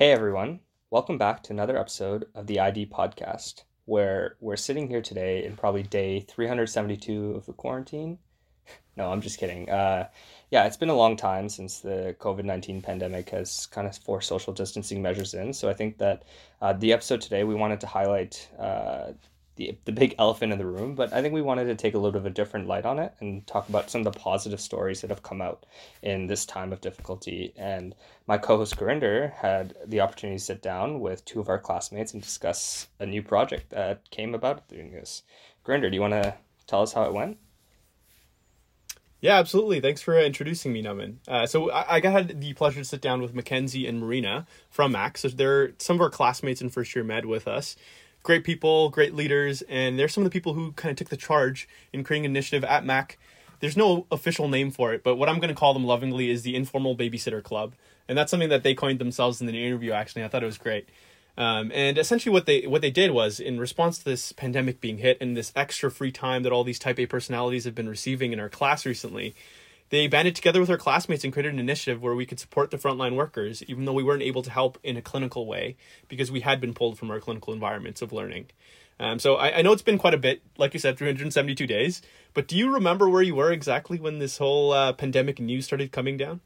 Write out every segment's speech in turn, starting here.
Hey everyone, welcome back to another episode of the ID podcast, where we're sitting here today in probably day 372 of the quarantine. No, I'm just kidding. Uh, yeah, it's been a long time since the COVID 19 pandemic has kind of forced social distancing measures in. So I think that uh, the episode today, we wanted to highlight uh, the, the big elephant in the room, but I think we wanted to take a little bit of a different light on it and talk about some of the positive stories that have come out in this time of difficulty. And my co host Gurinder had the opportunity to sit down with two of our classmates and discuss a new project that came about during this. Gurinder, do you want to tell us how it went? Yeah, absolutely. Thanks for uh, introducing me, Naman. Uh, so I, I had the pleasure to sit down with Mackenzie and Marina from Mac. So they're some of our classmates in first year med with us great people, great leaders, and they're some of the people who kind of took the charge in creating initiative at Mac. There's no official name for it, but what I'm going to call them lovingly is the Informal Babysitter Club, and that's something that they coined themselves in the interview. Actually, I thought it was great. Um, and essentially, what they what they did was, in response to this pandemic being hit and this extra free time that all these Type A personalities have been receiving in our class recently, they banded together with our classmates and created an initiative where we could support the frontline workers, even though we weren't able to help in a clinical way because we had been pulled from our clinical environments of learning. Um, so I, I know it's been quite a bit, like you said, 372 days. But do you remember where you were exactly when this whole uh, pandemic news started coming down?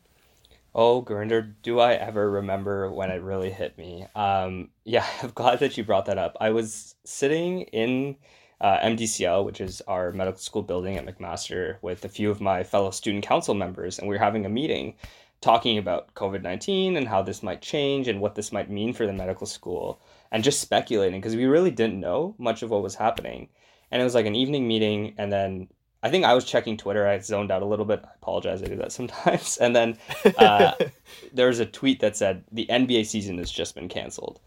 Oh, Gurinder, do I ever remember when it really hit me? Um, yeah, I'm glad that you brought that up. I was sitting in uh, MDCL, which is our medical school building at McMaster, with a few of my fellow student council members, and we were having a meeting talking about COVID 19 and how this might change and what this might mean for the medical school, and just speculating because we really didn't know much of what was happening. And it was like an evening meeting, and then I think I was checking Twitter. I zoned out a little bit. I apologize. I do that sometimes. And then uh, there was a tweet that said the NBA season has just been canceled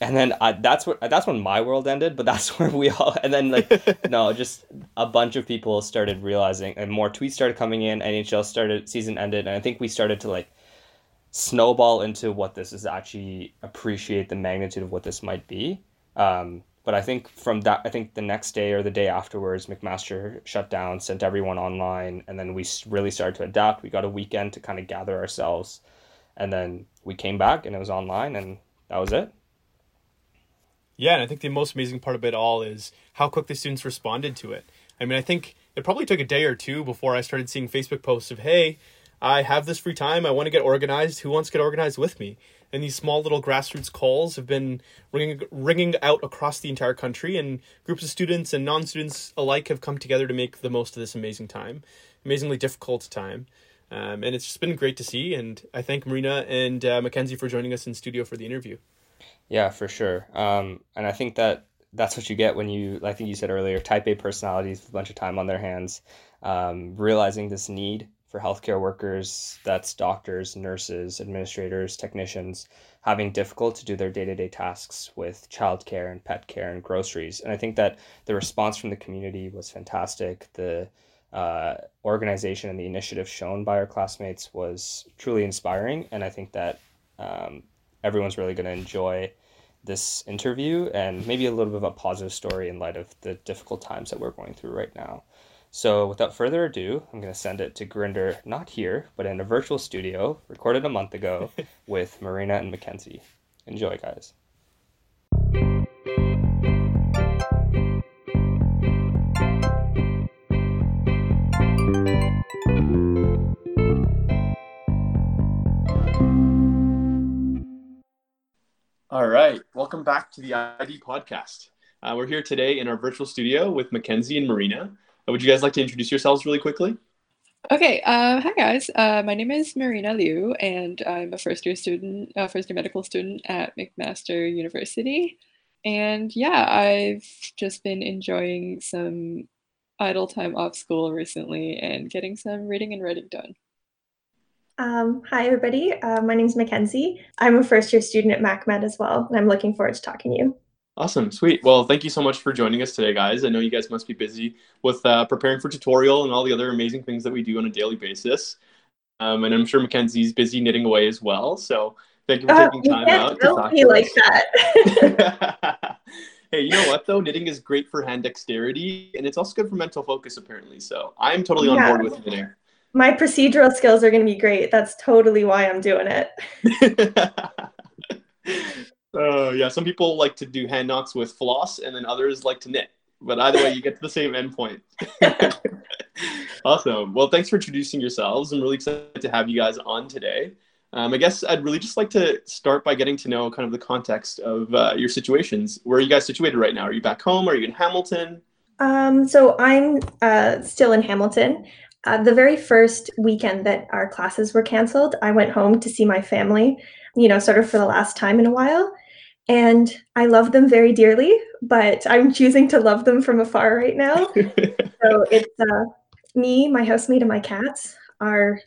and then I, that's what that's when my world ended but that's where we all and then like no just a bunch of people started realizing and more tweets started coming in nhl started season ended and i think we started to like snowball into what this is actually appreciate the magnitude of what this might be. Um, but i think from that i think the next day or the day afterwards mcmaster shut down sent everyone online and then we really started to adapt. We got a weekend to kind of gather ourselves and then we came back and it was online and that was it yeah, and I think the most amazing part of it all is how quick the students responded to it. I mean, I think it probably took a day or two before I started seeing Facebook posts of, hey, I have this free time. I want to get organized. Who wants to get organized with me? And these small little grassroots calls have been ringing, ringing out across the entire country, and groups of students and non students alike have come together to make the most of this amazing time, amazingly difficult time. Um, and it's just been great to see. And I thank Marina and uh, Mackenzie for joining us in studio for the interview. Yeah, for sure. Um, and I think that that's what you get when you, I think you said earlier, type A personalities with a bunch of time on their hands, um, realizing this need for healthcare workers, that's doctors, nurses, administrators, technicians, having difficult to do their day-to-day tasks with childcare and pet care and groceries. And I think that the response from the community was fantastic. The uh, organization and the initiative shown by our classmates was truly inspiring. And I think that um, everyone's really going to enjoy this interview and maybe a little bit of a positive story in light of the difficult times that we're going through right now. So, without further ado, I'm going to send it to Gurinder, not here, but in a virtual studio recorded a month ago with Marina and Mackenzie. Enjoy, guys. All right. Welcome back to the ID podcast. Uh, we're here today in our virtual studio with Mackenzie and Marina. Uh, would you guys like to introduce yourselves really quickly? Okay. Uh, hi, guys. Uh, my name is Marina Liu, and I'm a first year student, uh, first year medical student at McMaster University. And yeah, I've just been enjoying some idle time off school recently and getting some reading and writing done. Um, hi, everybody. Uh, my name is Mackenzie. I'm a first year student at MacMed as well, and I'm looking forward to talking to you. Awesome, sweet. Well, thank you so much for joining us today, guys. I know you guys must be busy with uh, preparing for tutorial and all the other amazing things that we do on a daily basis. Um, and I'm sure Mackenzie's busy knitting away as well. So thank you for uh, taking time out to talk to like that. hey, you know what though? Knitting is great for hand dexterity, and it's also good for mental focus, apparently. So I'm totally on board with knitting my procedural skills are going to be great. That's totally why I'm doing it. uh, yeah, some people like to do hand knots with floss, and then others like to knit. But either way, you get to the same endpoint. awesome. Well, thanks for introducing yourselves. I'm really excited to have you guys on today. Um, I guess I'd really just like to start by getting to know kind of the context of uh, your situations. Where are you guys situated right now? Are you back home? Are you in Hamilton? Um, so I'm uh, still in Hamilton. Uh, the very first weekend that our classes were canceled, I went home to see my family, you know, sort of for the last time in a while. And I love them very dearly, but I'm choosing to love them from afar right now. so it's uh, me, my housemate, and my cats are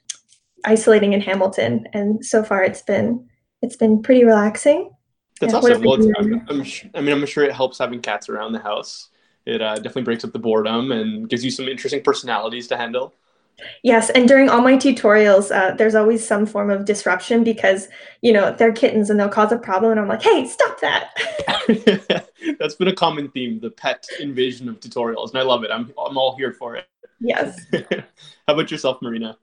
isolating in Hamilton, and so far it's been it's been pretty relaxing. That's Yeah, awesome. Well. I'm, I'm sh- I mean, I'm sure it helps having cats around the house. It uh, definitely breaks up the boredom and gives you some interesting personalities to handle. Yes, and during all my tutorials, uh, there's always some form of disruption because you know they're kittens and they'll cause a problem, and I'm like, "Hey, stop that!" That's been a common theme, the pet invasion of tutorials, and I love it. I'm I'm all here for it. yes. How about yourself, Marina?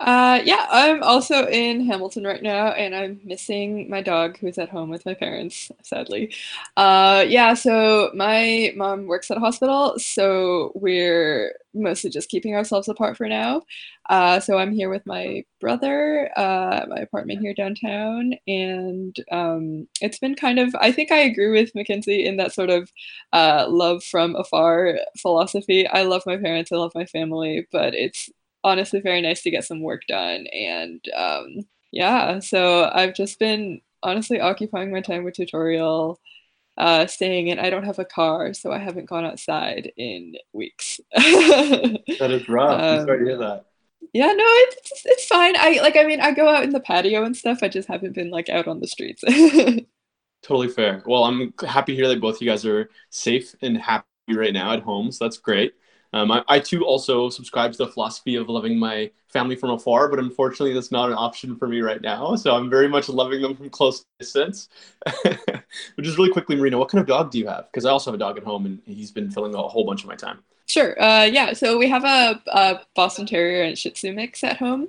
Uh, yeah, I'm also in Hamilton right now, and I'm missing my dog who's at home with my parents, sadly. Uh, yeah, so my mom works at a hospital, so we're mostly just keeping ourselves apart for now. Uh, so I'm here with my brother, uh, my apartment here downtown, and um, it's been kind of, I think I agree with Mackenzie in that sort of uh, love from afar philosophy. I love my parents, I love my family, but it's honestly very nice to get some work done. And um, yeah, so I've just been honestly occupying my time with tutorial, uh, staying in. I don't have a car, so I haven't gone outside in weeks. That is rough. I'm Um, sorry to hear that. yeah, no, it's it's it's fine. I like I mean I go out in the patio and stuff. I just haven't been like out on the streets. Totally fair. Well, I'm happy to hear that both of you guys are safe and happy right now at home. So that's great. Um, I, I too also subscribe to the philosophy of loving my family from afar, but unfortunately, that's not an option for me right now. So I'm very much loving them from close distance. but just really quickly, Marina, what kind of dog do you have? Because I also have a dog at home, and he's been filling a whole bunch of my time. Sure. Uh, yeah. So we have a, a Boston Terrier and Shih Tzu mix at home,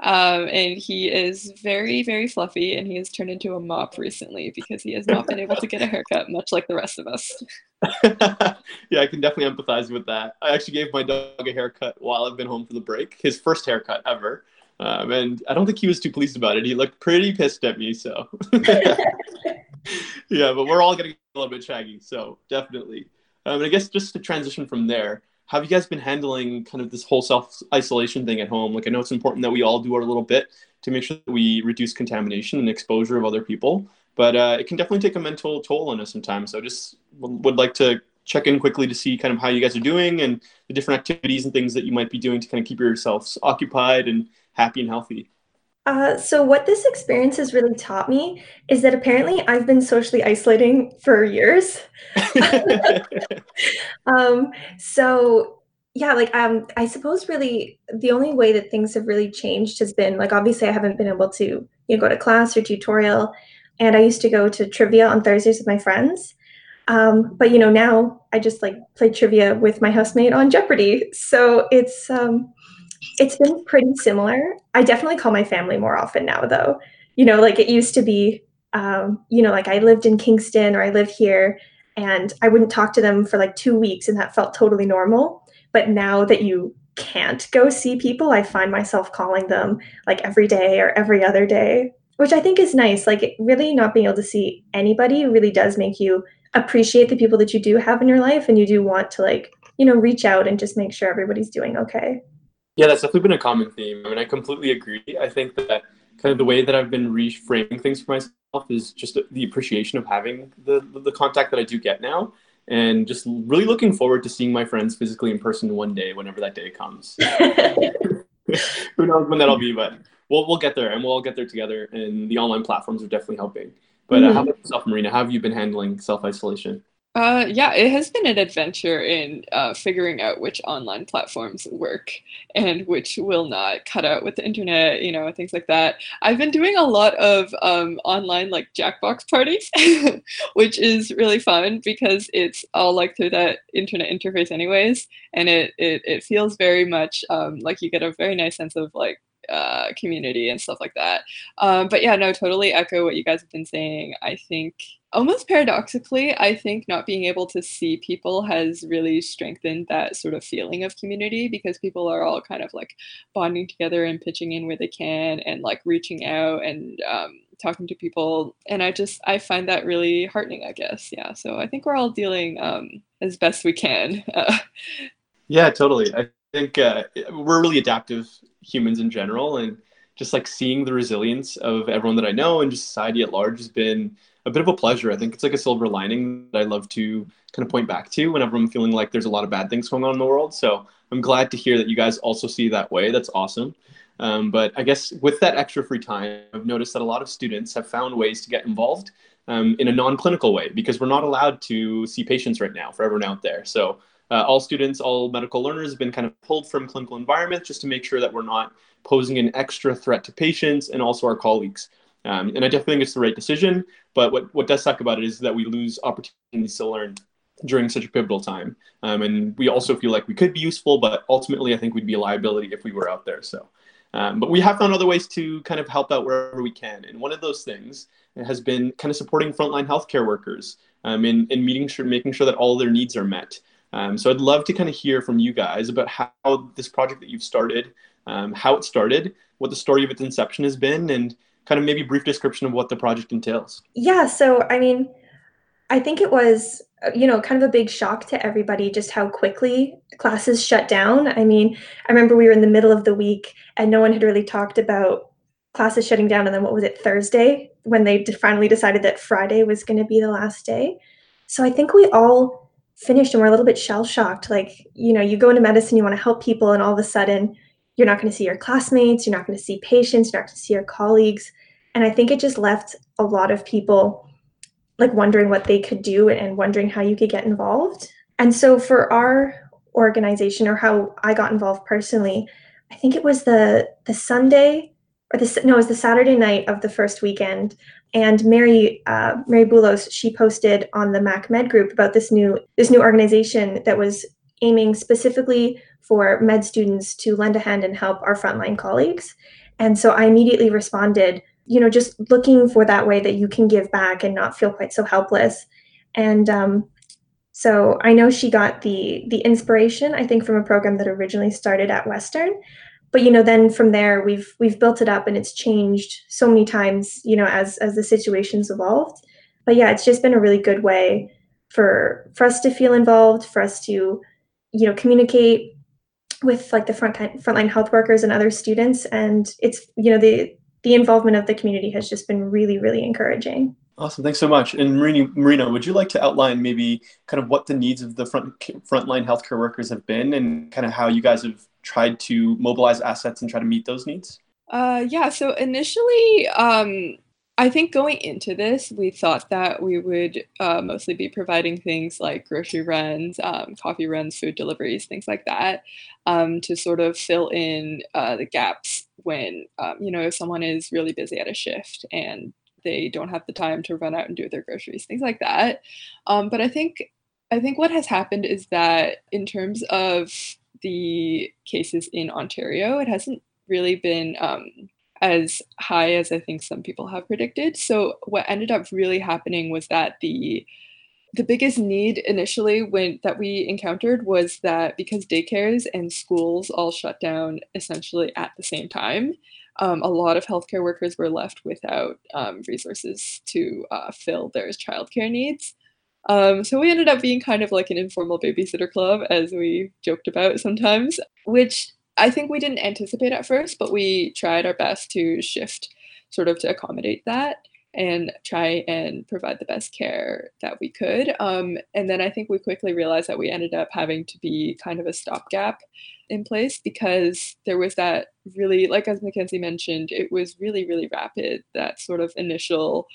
um, and he is very, very fluffy, and he has turned into a mop recently because he has not been able to get a haircut, much like the rest of us. yeah, I can definitely empathize with that. I actually gave my dog a haircut while I've been home for the break, his first haircut ever. Um, and I don't think he was too pleased about it. He looked pretty pissed at me. So, yeah, but we're all getting a little bit shaggy. So, definitely. Um, and I guess just to transition from there, how have you guys been handling kind of this whole self isolation thing at home? Like, I know it's important that we all do our little bit to make sure that we reduce contamination and exposure of other people, but uh, it can definitely take a mental toll on us sometimes. So, just would like to check in quickly to see kind of how you guys are doing and the different activities and things that you might be doing to kind of keep yourselves occupied and happy and healthy. Uh, so what this experience has really taught me is that apparently I've been socially isolating for years. Um, so yeah, like um, I suppose really the only way that things have really changed has been like obviously I haven't been able to you know go to class or tutorial, and I used to go to trivia on Thursdays with my friends. Um, but you know now I just like play trivia with my housemate on Jeopardy. So it's um, it's been pretty similar. I definitely call my family more often now though. You know, like it used to be. Um, you know, like I lived in Kingston or I live here, and I wouldn't talk to them for like two weeks, and that felt totally normal. But now that you can't go see people, I find myself calling them like every day or every other day, which I think is nice. Like, really, not being able to see anybody really does make you appreciate the people that you do have in your life, and you do want to, like, you know, reach out and just make sure everybody's doing okay. Yeah, that's definitely been a common theme. I mean, I completely agree. I think that kind of the way that I've been reframing things for myself is just the appreciation of having the the contact that I do get now, and just really looking forward to seeing my friends physically in person one day, whenever that day comes. Who knows when that'll be, but we'll we'll get there, and we'll all get there together. And the online platforms are definitely helping. But uh, how about yourself, Marina? How have you been handling self isolation? Uh, yeah, it has been an adventure in uh, figuring out which online platforms work and which will not cut out with the internet, you know, things like that. I've been doing a lot of um, online like Jackbox parties, which is really fun because it's all like through that internet interface anyways, and it it, it feels very much um, like you get a very nice sense of like uh, community and stuff like that. Um, but yeah, no, totally echo what you guys have been saying. I think almost paradoxically, I think not being able to see people has really strengthened that sort of feeling of community because people are all kind of like bonding together and pitching in where they can and like reaching out and um, talking to people and i just i find that really heartening i guess yeah so i think we're all dealing um, as best we can yeah totally i think uh, we're really adaptive humans in general and just like seeing the resilience of everyone that i know and just society at large has been a bit of a pleasure. I think it's like a silver lining that i love to kind of point back to whenever i'm feeling like there's a lot of bad things going on in the world. So i'm glad to hear that you guys also see that way. That's awesome. Um, but I guess with that extra free time, I've noticed that a lot of students have found ways to get involved um, in a non-clinical way because we're not allowed to see patients right now for everyone out there. So uh, all students, all medical learners have been kind of pulled from clinical environments just to make sure that we're not posing an extra threat to patients and also our colleagues. Um, and I definitely think it's the right decision. But what, what does suck about it is that we lose opportunities to learn during such a pivotal time. Um, and we also feel like we could be useful, but ultimately I think we'd be a liability if we were out there. So um, but we have found other ways to kind of help out wherever we can. And one of those things has been kind of supporting frontline healthcare workers um, in, in meeting sure, making sure that all their needs are met. Um, so I'd love to kind of hear from you guys about how this project that you've started, um, how it started, what the story of its inception has been, and kind of maybe brief description of what the project entails. Yeah. So, I mean, I think it was you know, kind of a big shock to everybody just how quickly classes shut down. I mean, I remember we were in the middle of the week and no one had really talked about classes shutting down. And then what was it, Thursday, when they finally decided that Friday was going to be the last day. So I think we all finished and we're a little bit shell shocked. Like, you know, you go into medicine, you want to help people, and all of a sudden you're not going to see your classmates, you're not going to see patients, you're not going to see your colleagues. And I think it just left a lot of people like wondering what they could do and wondering how you could get involved. And so for our organization or how I got involved personally, I think it was the the Sunday or the no, it was the Saturday night of the first weekend. And Mary uh, Mary Boulos she posted on the Mac Med group about this new this new organization that was aiming specifically for med students to lend a hand and help our frontline colleagues. And so I immediately responded you know just looking for that way that you can give back and not feel quite so helpless and um, so i know she got the the inspiration i think from a program that originally started at western but you know then from there we've we've built it up and it's changed so many times you know as as the situations evolved but yeah it's just been a really good way for for us to feel involved for us to you know communicate with like the front frontline health workers and other students and it's you know the the involvement of the community has just been really, really encouraging. Awesome, thanks so much. And Marina, Marina, would you like to outline maybe kind of what the needs of the front frontline healthcare workers have been, and kind of how you guys have tried to mobilize assets and try to meet those needs? Uh, yeah. So initially, um, I think going into this, we thought that we would uh, mostly be providing things like grocery runs, um, coffee runs, food deliveries, things like that, um, to sort of fill in uh, the gaps when, um, you know, if someone is really busy at a shift and they don't have the time to run out and do their groceries, things like that. Um, but I think, I think what has happened is that in terms of the cases in Ontario, it hasn't really been um, as high as I think some people have predicted. So what ended up really happening was that the the biggest need initially when that we encountered was that because daycares and schools all shut down essentially at the same time, um, a lot of healthcare workers were left without um, resources to uh, fill their childcare needs. Um, so we ended up being kind of like an informal babysitter club, as we joked about sometimes, which I think we didn't anticipate at first, but we tried our best to shift sort of to accommodate that and try and provide the best care that we could. Um, and then I think we quickly realized that we ended up having to be kind of a stopgap in place because there was that really, like as Mackenzie mentioned, it was really, really rapid, that sort of initial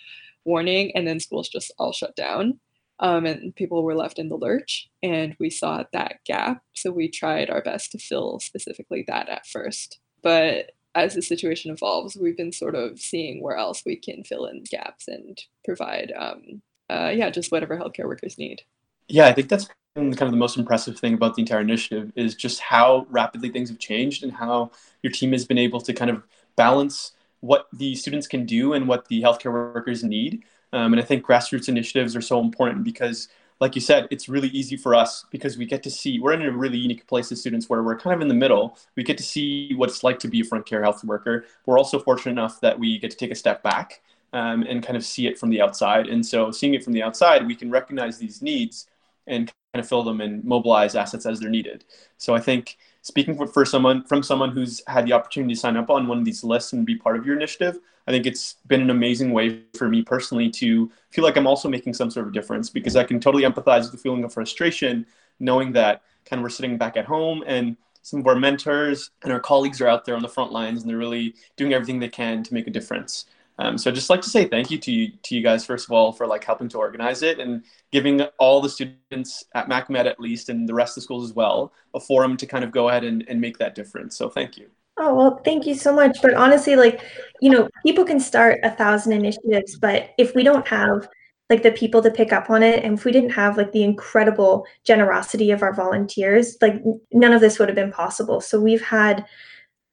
warning, and then schools just all shut down um, and people were left in the lurch. And we saw that gap. So we tried our best to fill specifically that at first. But as the situation evolves, we've been sort of seeing where else we can fill in gaps and provide, um, uh, yeah, just whatever healthcare workers need. Yeah, I think that's kind of the most impressive thing about the entire initiative is just how rapidly things have changed and how your team has been able to kind of balance what the students can do and what the healthcare workers need. Um, and I think grassroots initiatives are so important because, like you said, it's really easy for us because we get to see, we're in a really unique place as students where we're kind of in the middle. We get to see what it's like to be a front care health worker. We're also fortunate enough that we get to take a step back um, and kind of see it from the outside. And so, seeing it from the outside, we can recognize these needs and kind of fill them and mobilize assets as they're needed. So I think speaking for, for someone from someone who's had the opportunity to sign up on one of these lists and be part of your initiative, I think it's been an amazing way for me personally to feel like I'm also making some sort of difference because I can totally empathize with the feeling of frustration knowing that kind of we're sitting back at home and some of our mentors and our colleagues are out there on the front lines and they're really doing everything they can to make a difference. Um, so I'd just like to say thank you to you, to you guys, first of all, for like helping to organize it and giving all the students at MacMed at least and the rest of the schools as well, a forum to kind of go ahead and, and make that difference. So thank you. Oh, well, thank you so much. But honestly, like, you know, people can start a thousand initiatives, but if we don't have like the people to pick up on it and if we didn't have like the incredible generosity of our volunteers, like none of this would have been possible. So we've had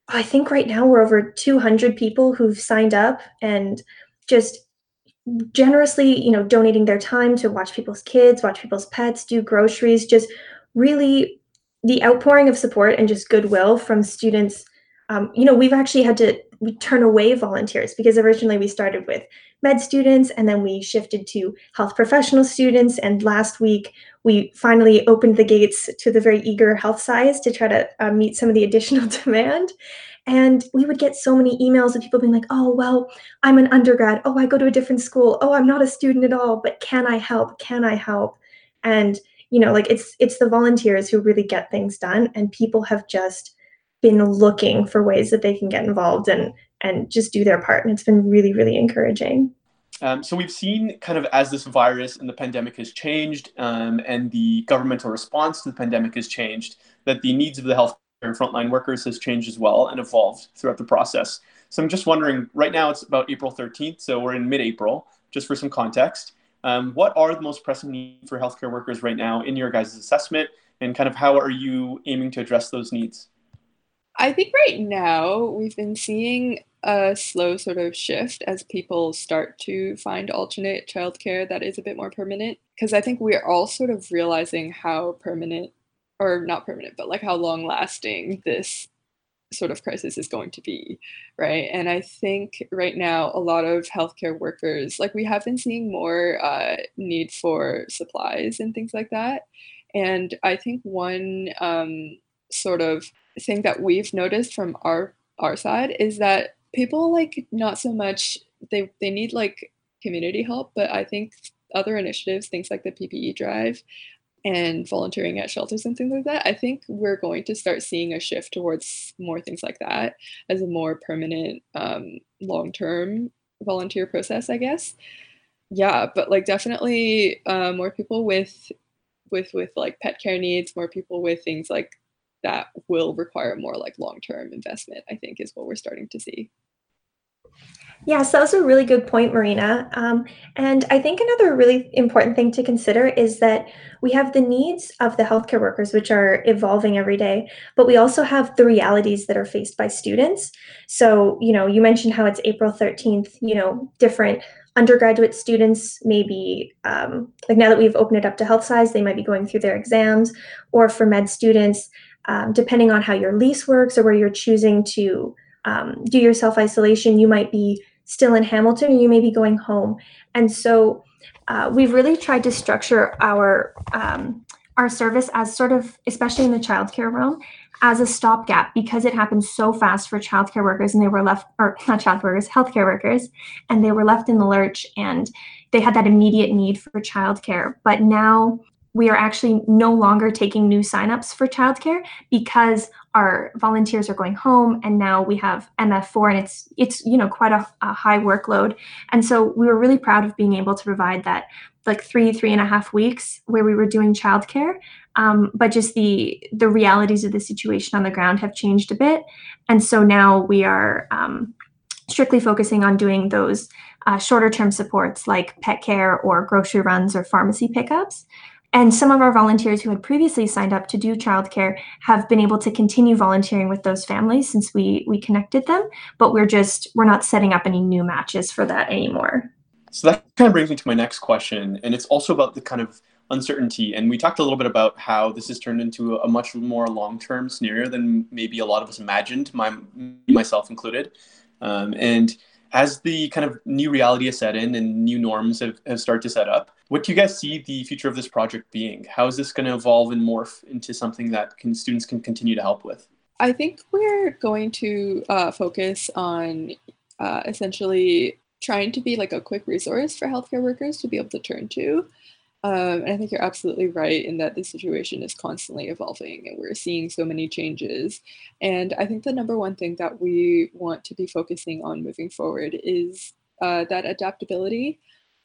I think right now we're over 200 people who've signed up and just generously, you know, donating their time to watch people's kids, watch people's pets, do groceries, just really the outpouring of support and just goodwill from students. Um, you know, we've actually had to we turn away volunteers because originally we started with med students and then we shifted to health professional students. And last week we finally opened the gates to the very eager health science to try to uh, meet some of the additional demand. And we would get so many emails of people being like, oh, well, I'm an undergrad. Oh, I go to a different school. Oh, I'm not a student at all, but can I help? Can I help? And, you know, like it's it's the volunteers who really get things done. And people have just been looking for ways that they can get involved and and just do their part. And it's been really, really encouraging. Um, so we've seen kind of as this virus and the pandemic has changed um, and the governmental response to the pandemic has changed, that the needs of the health and frontline workers has changed as well and evolved throughout the process. So I'm just wondering, right now it's about April 13th, so we're in mid-April, just for some context. Um, what are the most pressing needs for healthcare workers right now in your guys' assessment, and kind of how are you aiming to address those needs? I think right now we've been seeing a slow sort of shift as people start to find alternate childcare that is a bit more permanent. Because I think we're all sort of realizing how permanent, or not permanent, but like how long lasting this sort of crisis is going to be, right? And I think right now a lot of healthcare workers, like we have been seeing more uh, need for supplies and things like that. And I think one um, sort of thing that we've noticed from our our side is that people like not so much they they need like community help, but I think other initiatives, things like the PPE drive and volunteering at shelters and things like that, I think we're going to start seeing a shift towards more things like that as a more permanent, um, long term volunteer process, I guess. Yeah, but like definitely uh, more people with with with like pet care needs, more people with things like that will require more like long-term investment i think is what we're starting to see yeah, so that was a really good point, Marina. Um, and I think another really important thing to consider is that we have the needs of the healthcare workers, which are evolving every day, but we also have the realities that are faced by students. So, you know, you mentioned how it's April 13th, you know, different undergraduate students maybe um, like now that we've opened it up to health science they might be going through their exams or for med students um, depending on how your lease works or where you're choosing to um, do your self isolation, you might be still in Hamilton or you may be going home. And so uh, we've really tried to structure our um, our service as sort of, especially in the childcare realm, as a stopgap because it happened so fast for childcare workers and they were left, or not child workers, healthcare workers, and they were left in the lurch and they had that immediate need for childcare. But now we are actually no longer taking new signups for childcare because our volunteers are going home and now we have mf4 and it's it's you know quite a, a, high workload. And so we were really proud of being able to provide that like three three and a half weeks where we were doing childcare. Um, but just the the realities of the situation on the ground have changed a bit. And so now we are um, strictly focusing on doing those uh, shorter term supports like pet care or grocery runs or pharmacy pickups and some of our volunteers who had previously signed up to do childcare have been able to continue volunteering with those families since we we connected them but we're just we're not setting up any new matches for that anymore. So that kind of brings me to my next question and it's also about the kind of uncertainty and we talked a little bit about how this has turned into a much more long-term scenario than maybe a lot of us imagined my myself included. Um, and as the kind of new reality has set in and new norms have, have started to set up, what do you guys see the future of this project being? How is this going to evolve and morph into something that can, students can continue to help with? I think we're going to uh, focus on uh, essentially trying to be like a quick resource for healthcare workers to be able to turn to. Um, and I think you're absolutely right in that the situation is constantly evolving and we're seeing so many changes. And I think the number one thing that we want to be focusing on moving forward is uh, that adaptability.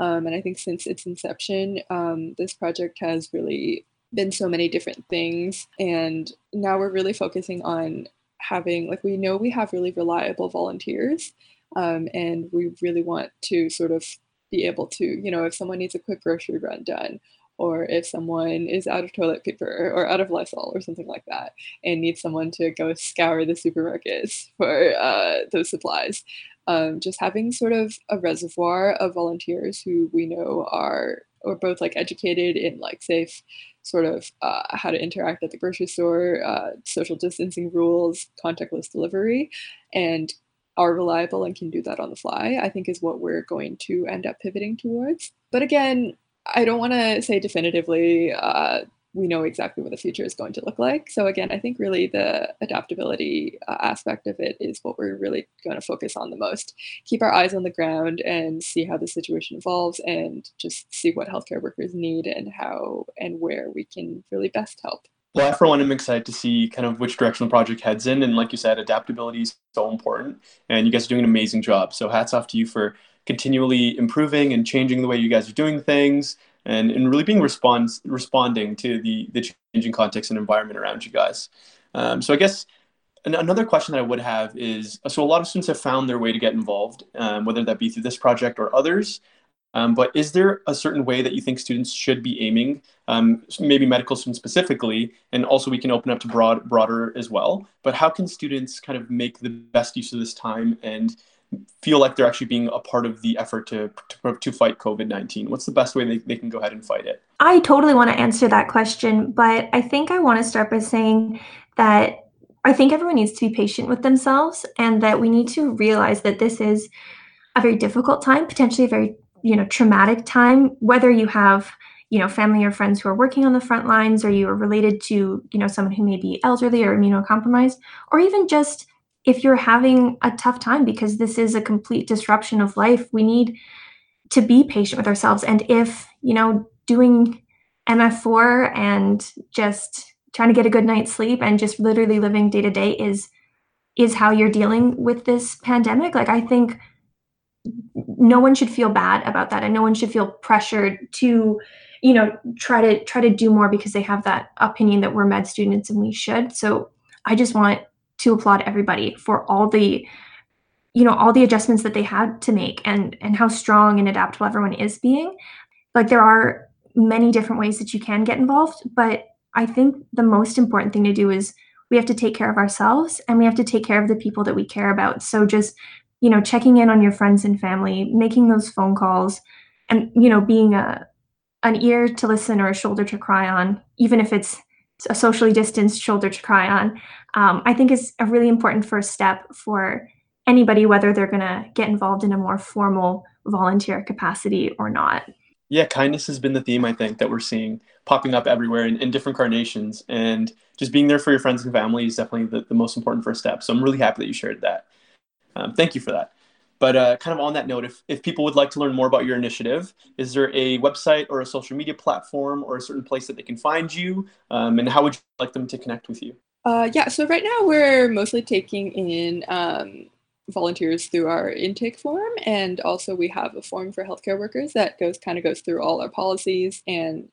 Um, and I think since its inception, um, this project has really been so many different things. And now we're really focusing on having, like, we know we have really reliable volunteers. Um, and we really want to sort of be able to, you know, if someone needs a quick grocery run done, or if someone is out of toilet paper or out of Lysol or something like that, and needs someone to go scour the supermarkets for uh, those supplies. Um, just having sort of a reservoir of volunteers who we know are or both like educated in like safe sort of uh, how to interact at the grocery store, uh, social distancing rules, contactless delivery, and are reliable and can do that on the fly, I think is what we're going to end up pivoting towards. But again, I don't want to say definitively uh, we know exactly what the future is going to look like. So again, I think really the adaptability uh, aspect of it is what we're really going to focus on the most. Keep our eyes on the ground and see how the situation evolves, and just see what healthcare workers need and how and where we can really best help. Well, I, for one, am excited to see kind of which direction the project heads in. And like you said, adaptability is so important. And you guys are doing an amazing job. So hats off to you for continually improving and changing the way you guys are doing things and, and really being response, responding to the, the changing context and environment around you guys. Um, so I guess another question that I would have is, so a lot of students have found their way to get involved, um, whether that be through this project or others. Um, but is there a certain way that you think students should be aiming, um, maybe medical students specifically, and also we can open up to broad, broader as well. But how can students kind of make the best use of this time and feel like they're actually being a part of the effort to, to, to fight COVID 19? What's the best way they, they can go ahead and fight it? I totally want to answer that question, but I think I want to start by saying that I think everyone needs to be patient with themselves and that we need to realize that this is a very difficult time, potentially a very you know traumatic time whether you have you know family or friends who are working on the front lines or you are related to you know someone who may be elderly or immunocompromised or even just if you're having a tough time because this is a complete disruption of life we need to be patient with ourselves. And if you know doing mf4 and just trying to get a good night's sleep and just literally living day to day is is how you're dealing with this pandemic like i think no one should feel bad about that. And no one should feel pressured to you know try to try to do more because they have that opinion that we're med students and we should. So i just want to applaud everybody for all the you know all the adjustments that they had to make and and how strong and adaptable everyone is being. Like there are many different ways that you can get involved but i think the most important thing to do is we have to take care of ourselves and we have to take care of the people that we care about. So just you know checking in on your friends and family making those phone calls and you know being a an ear to listen or a shoulder to cry on even if it's a socially distanced shoulder to cry on um, i think is a really important first step for anybody whether they're going to get involved in a more formal volunteer capacity or not yeah kindness has been the theme i think that we're seeing popping up everywhere in, in different carnations and just being there for your friends and family is definitely the, the most important first step so i'm really happy that you shared that um, thank you for that. But uh, kind of on that note, if, if people would like to learn more about your initiative, is there a website or a social media platform or a certain place that they can find you? Um, and how would you like them to connect with you? Uh, yeah, so right now we're mostly taking in um, volunteers through our intake form, and also we have a form for healthcare workers that goes kind of goes through all our policies and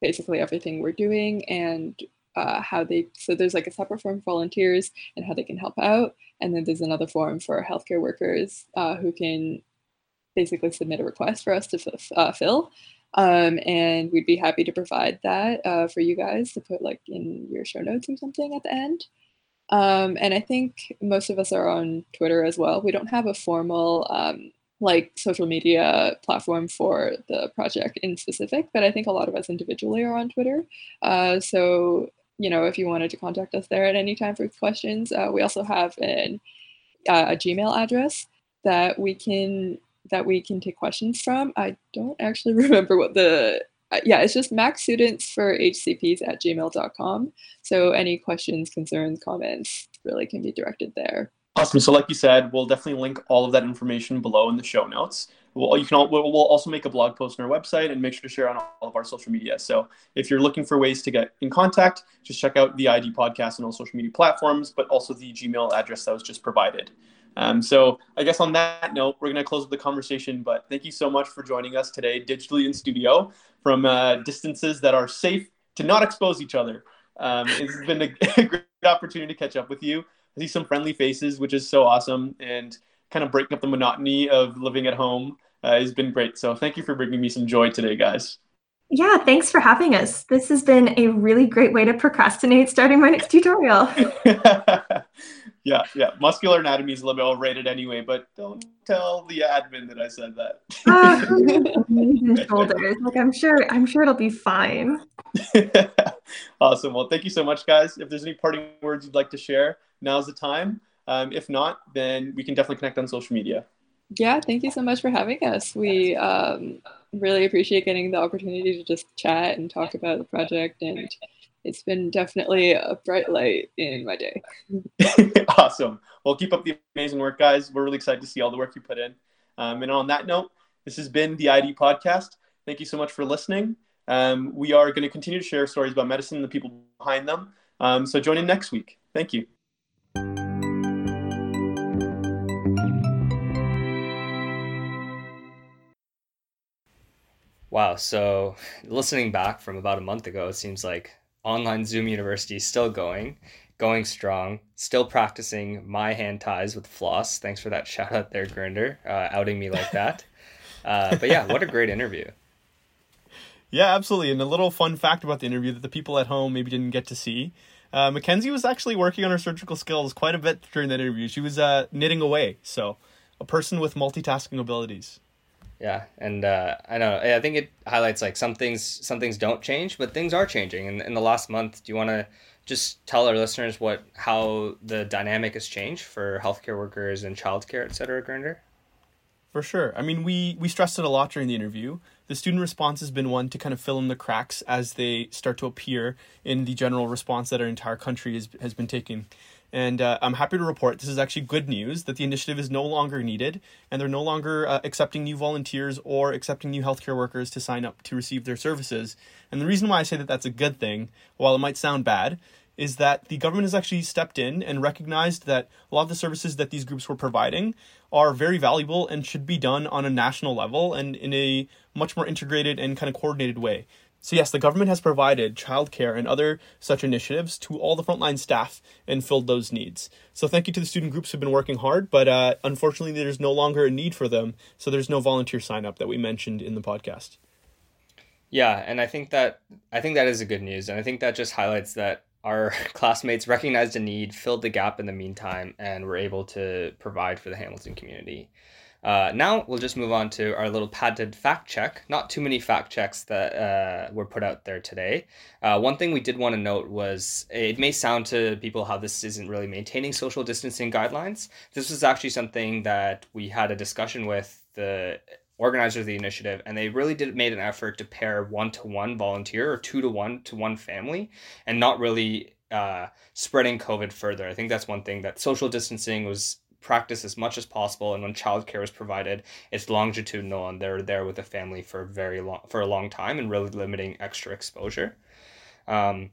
basically everything we're doing and uh, how they so there's like a separate form for volunteers and how they can help out and then there's another form for healthcare workers uh, who can basically submit a request for us to f- uh, fill Um, and we'd be happy to provide that uh, for you guys to put like in your show notes or something at the end. Um, and I think most of us are on Twitter as well. We don't have a formal um, like social media platform for the project in specific, but I think a lot of us individually are on Twitter. Uh, so you know, if you wanted to contact us there at any time for questions, uh, we also have an, uh, a Gmail address that we can that we can take questions from. I don't actually remember what the uh, yeah, it's just max students for hcps at gmail.com. So any questions, concerns, comments really can be directed there. Awesome. So, like you said, we'll definitely link all of that information below in the show notes. We'll, you can all, we'll, also make a blog post on our website and make sure to share on all of our social media. So, if you're looking for ways to get in contact, just check out the ID podcast on all social media platforms, but also the Gmail address that was just provided. Um, so, I guess on that note, we're going to close the conversation. But thank you so much for joining us today, digitally in studio, from uh, distances that are safe to not expose each other. Um, it's been a, a great opportunity to catch up with you. I see some friendly faces, which is so awesome, and kind of breaking up the monotony of living at home uh, has been great. So thank you for bringing me some joy today, guys. Yeah, thanks for having us. This has been a really great way to procrastinate starting my next tutorial. yeah, yeah. Muscular anatomy is a little bit overrated anyway, but don't tell the admin that I said that. uh, shoulders. Like I'm sure, I'm sure it'll be fine. awesome. Well, thank you so much, guys. If there's any parting words you'd like to share, now's the time. Um, if not, then we can definitely connect on social media. Yeah, thank you so much for having us. We um, really appreciate getting the opportunity to just chat and talk about the project, and it's been definitely a bright light in my day. awesome. Well, keep up the amazing work, guys. We're really excited to see all the work you put in. Um, and on that note, this has been the ID podcast. Thank you so much for listening. Um, we are going to continue to share stories about medicine and the people behind them. Um, so join in next week. Thank you. Wow. So listening back from about a month ago, it seems like online Zoom University is still going, going strong, still practicing my hand ties with floss. Thanks for that shout out there, Gurinder, uh, outing me like that. Uh, but yeah, what a great interview. Yeah, absolutely. And a little fun fact about the interview that the people at home maybe didn't get to see. Uh, Mackenzie was actually working on her surgical skills quite a bit during that interview. She was uh, knitting away. So, a person with multitasking abilities. Yeah, and uh, I know I think it highlights like some things some things don't change, but things are changing. And in the last month, do you want to just tell our listeners what how the dynamic has changed for healthcare workers and childcare, et cetera, Gurinder? For sure. I mean, we we stressed it a lot during the interview. The student response has been one to kind of fill in the cracks as they start to appear in the general response that our entire country has, has been taking. And uh, I'm happy to report this is actually good news that the initiative is no longer needed and they're no longer uh, accepting new volunteers or accepting new healthcare workers to sign up to receive their services. And the reason why I say that that's a good thing, while it might sound bad, is that the government has actually stepped in and recognized that a lot of the services that these groups were providing are very valuable and should be done on a national level and in a much more integrated and kind of coordinated way. So, yes, the government has provided childcare and other such initiatives to all the frontline staff and filled those needs. So, thank you to the student groups who've been working hard, but uh, unfortunately, there's no longer a need for them. So, there's no volunteer sign up that we mentioned in the podcast. Yeah, and I think that I think that is a good news, and I think that just highlights that our classmates recognized a need, filled the gap in the meantime, and were able to provide for the Hamilton community. Uh, now we'll just move on to our little padded fact check. Not too many fact checks that uh, were put out there today. Uh, one thing we did want to note was it may sound to people how this isn't really maintaining social distancing guidelines. This was actually something that we had a discussion with the organizers of the initiative, and they really did made an effort to pair one to one volunteer or two to one to one family, and not really uh, spreading COVID further. I think that's one thing that social distancing was practice as much as possible and when childcare is provided it's longitudinal and they're there with the family for very long for a long time and really limiting extra exposure. Um,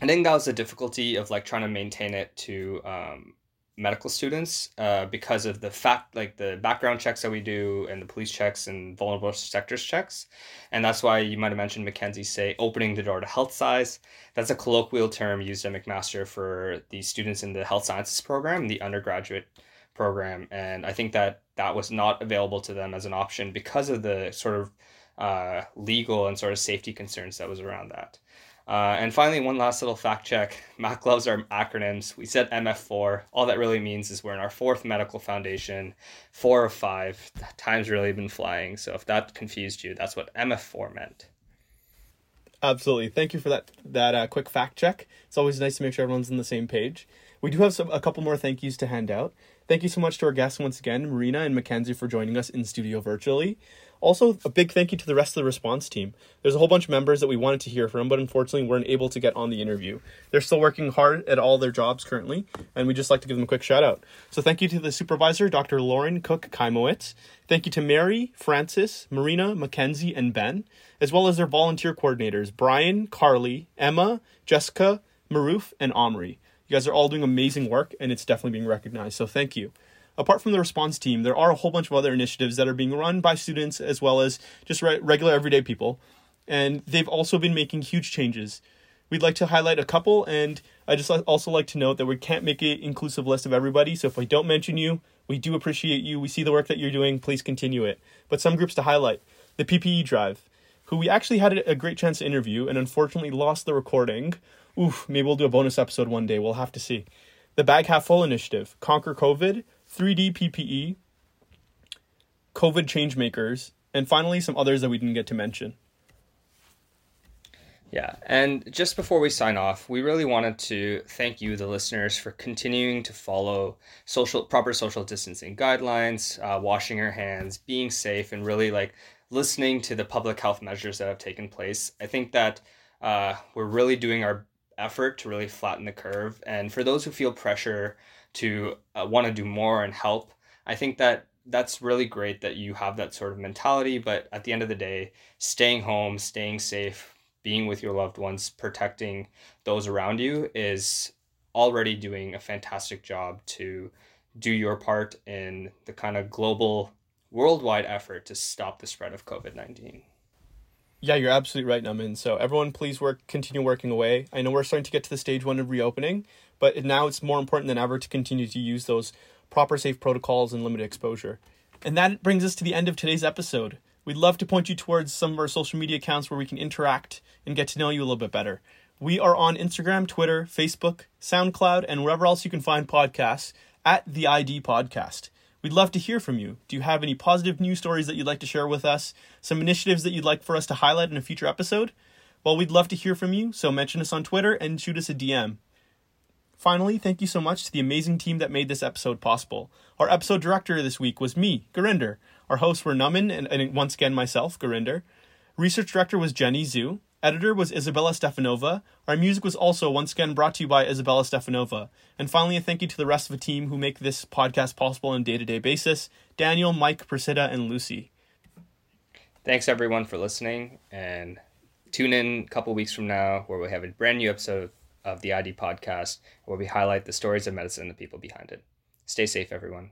i think that was the difficulty of like trying to maintain it to um, medical students uh, because of the fact like the background checks that we do and the police checks and vulnerable sectors checks. And that's why you might have mentioned mackenzie say opening the door to health sci. That's a colloquial term used at mcmaster for the students in the health sciences program the undergraduate program. And i think that that was not available to them as an option because of the sort of uh, legal and sort of safety concerns that was around that. Uh, and finally, one last little fact check. Mac loves our acronyms. We said MF4. All that really means is we're in our fourth medical foundation, four of five. Time's really been flying. So if that confused you, that's what MF4 meant. Absolutely. Thank you for that that uh, quick fact check. It's always nice to make sure everyone's on the same page. We do have some a couple more thank yous to hand out. Thank you so much to our guests once again, Marina and Mackenzie, for joining us in studio virtually. Also, a big thank you to the rest of the response team. There's a whole bunch of members that we wanted to hear from, but unfortunately weren't able to get on the interview. They're still working hard at all their jobs currently, and we just like to give them a quick shout out. So thank you to the supervisor, Dr. Lauren Cook Kaimowitz. Thank you to Mary, Francis, Marina, Mackenzie, and Ben, as well as their volunteer coordinators, Brian, Carly, Emma, Jessica, Maroof, and Omri. You guys are all doing amazing work, and it's definitely being recognized, so thank you apart from the response team, there are a whole bunch of other initiatives that are being run by students as well as just re- regular everyday people. And they've also been making huge changes. We'd like to highlight a couple, and I just also like to note that we can't make an inclusive list of everybody. So if I don't mention you, we do appreciate you. We see the work that you're doing. Please continue it. But some groups to highlight the PPE Drive, who we actually had a great chance to interview and unfortunately lost the recording. Oof, maybe we'll do a bonus episode one day. We'll have to see. The Bag Half Full Initiative, Conquer COVID, 3D PPE, COVID changemakers, and finally some others that we didn't get to mention. Yeah, and just before we sign off, we really wanted to thank you, the listeners, for continuing to follow social proper social distancing guidelines, uh, washing your hands, being safe, and really like listening to the public health measures that have taken place. I think that uh, we're really doing our effort to really flatten the curve, and for those who feel pressure to uh, want to do more and help. I think that that's really great that you have that sort of mentality. But at the end of the day, staying home, staying safe, being with your loved ones, protecting those around you is already doing a fantastic job to do your part in the kind of global, worldwide effort to stop the spread of COVID 19. Yeah, you're absolutely right, Naman. So everyone, please work, continue working away. I know we're starting to get to the stage one of reopening, but now it's more important than ever to continue to use those proper safe protocols and limited exposure. And that brings us to the end of today's episode. We'd love to point you towards some of our social media accounts where we can interact and get to know you a little bit better. We are on Instagram, Twitter, Facebook, SoundCloud, and wherever else you can find podcasts at the ID Podcast. We'd love to hear from you. Do you have any positive news stories that you'd like to share with us? Some initiatives that you'd like for us to highlight in a future episode? Well, we'd love to hear from you, so mention us on Twitter and shoot us a DM. Finally, thank you so much to the amazing team that made this episode possible. Our episode director this week was me, Gurinder. Our hosts were Naman and, and once again myself, Gurinder. Research director was Jenny Zhu. Editor was Isabella Stefanova. Our music was also once again brought to you by Isabella Stefanova. And finally, a thank you to the rest of the team who make this podcast possible on a day to day basis Daniel, Mike, Priscilla, and Lucy. Thanks everyone for listening, and tune in a couple weeks from now where we have a brand new episode of the ID podcast, where we highlight the stories of medicine and the people behind it. Stay safe, everyone.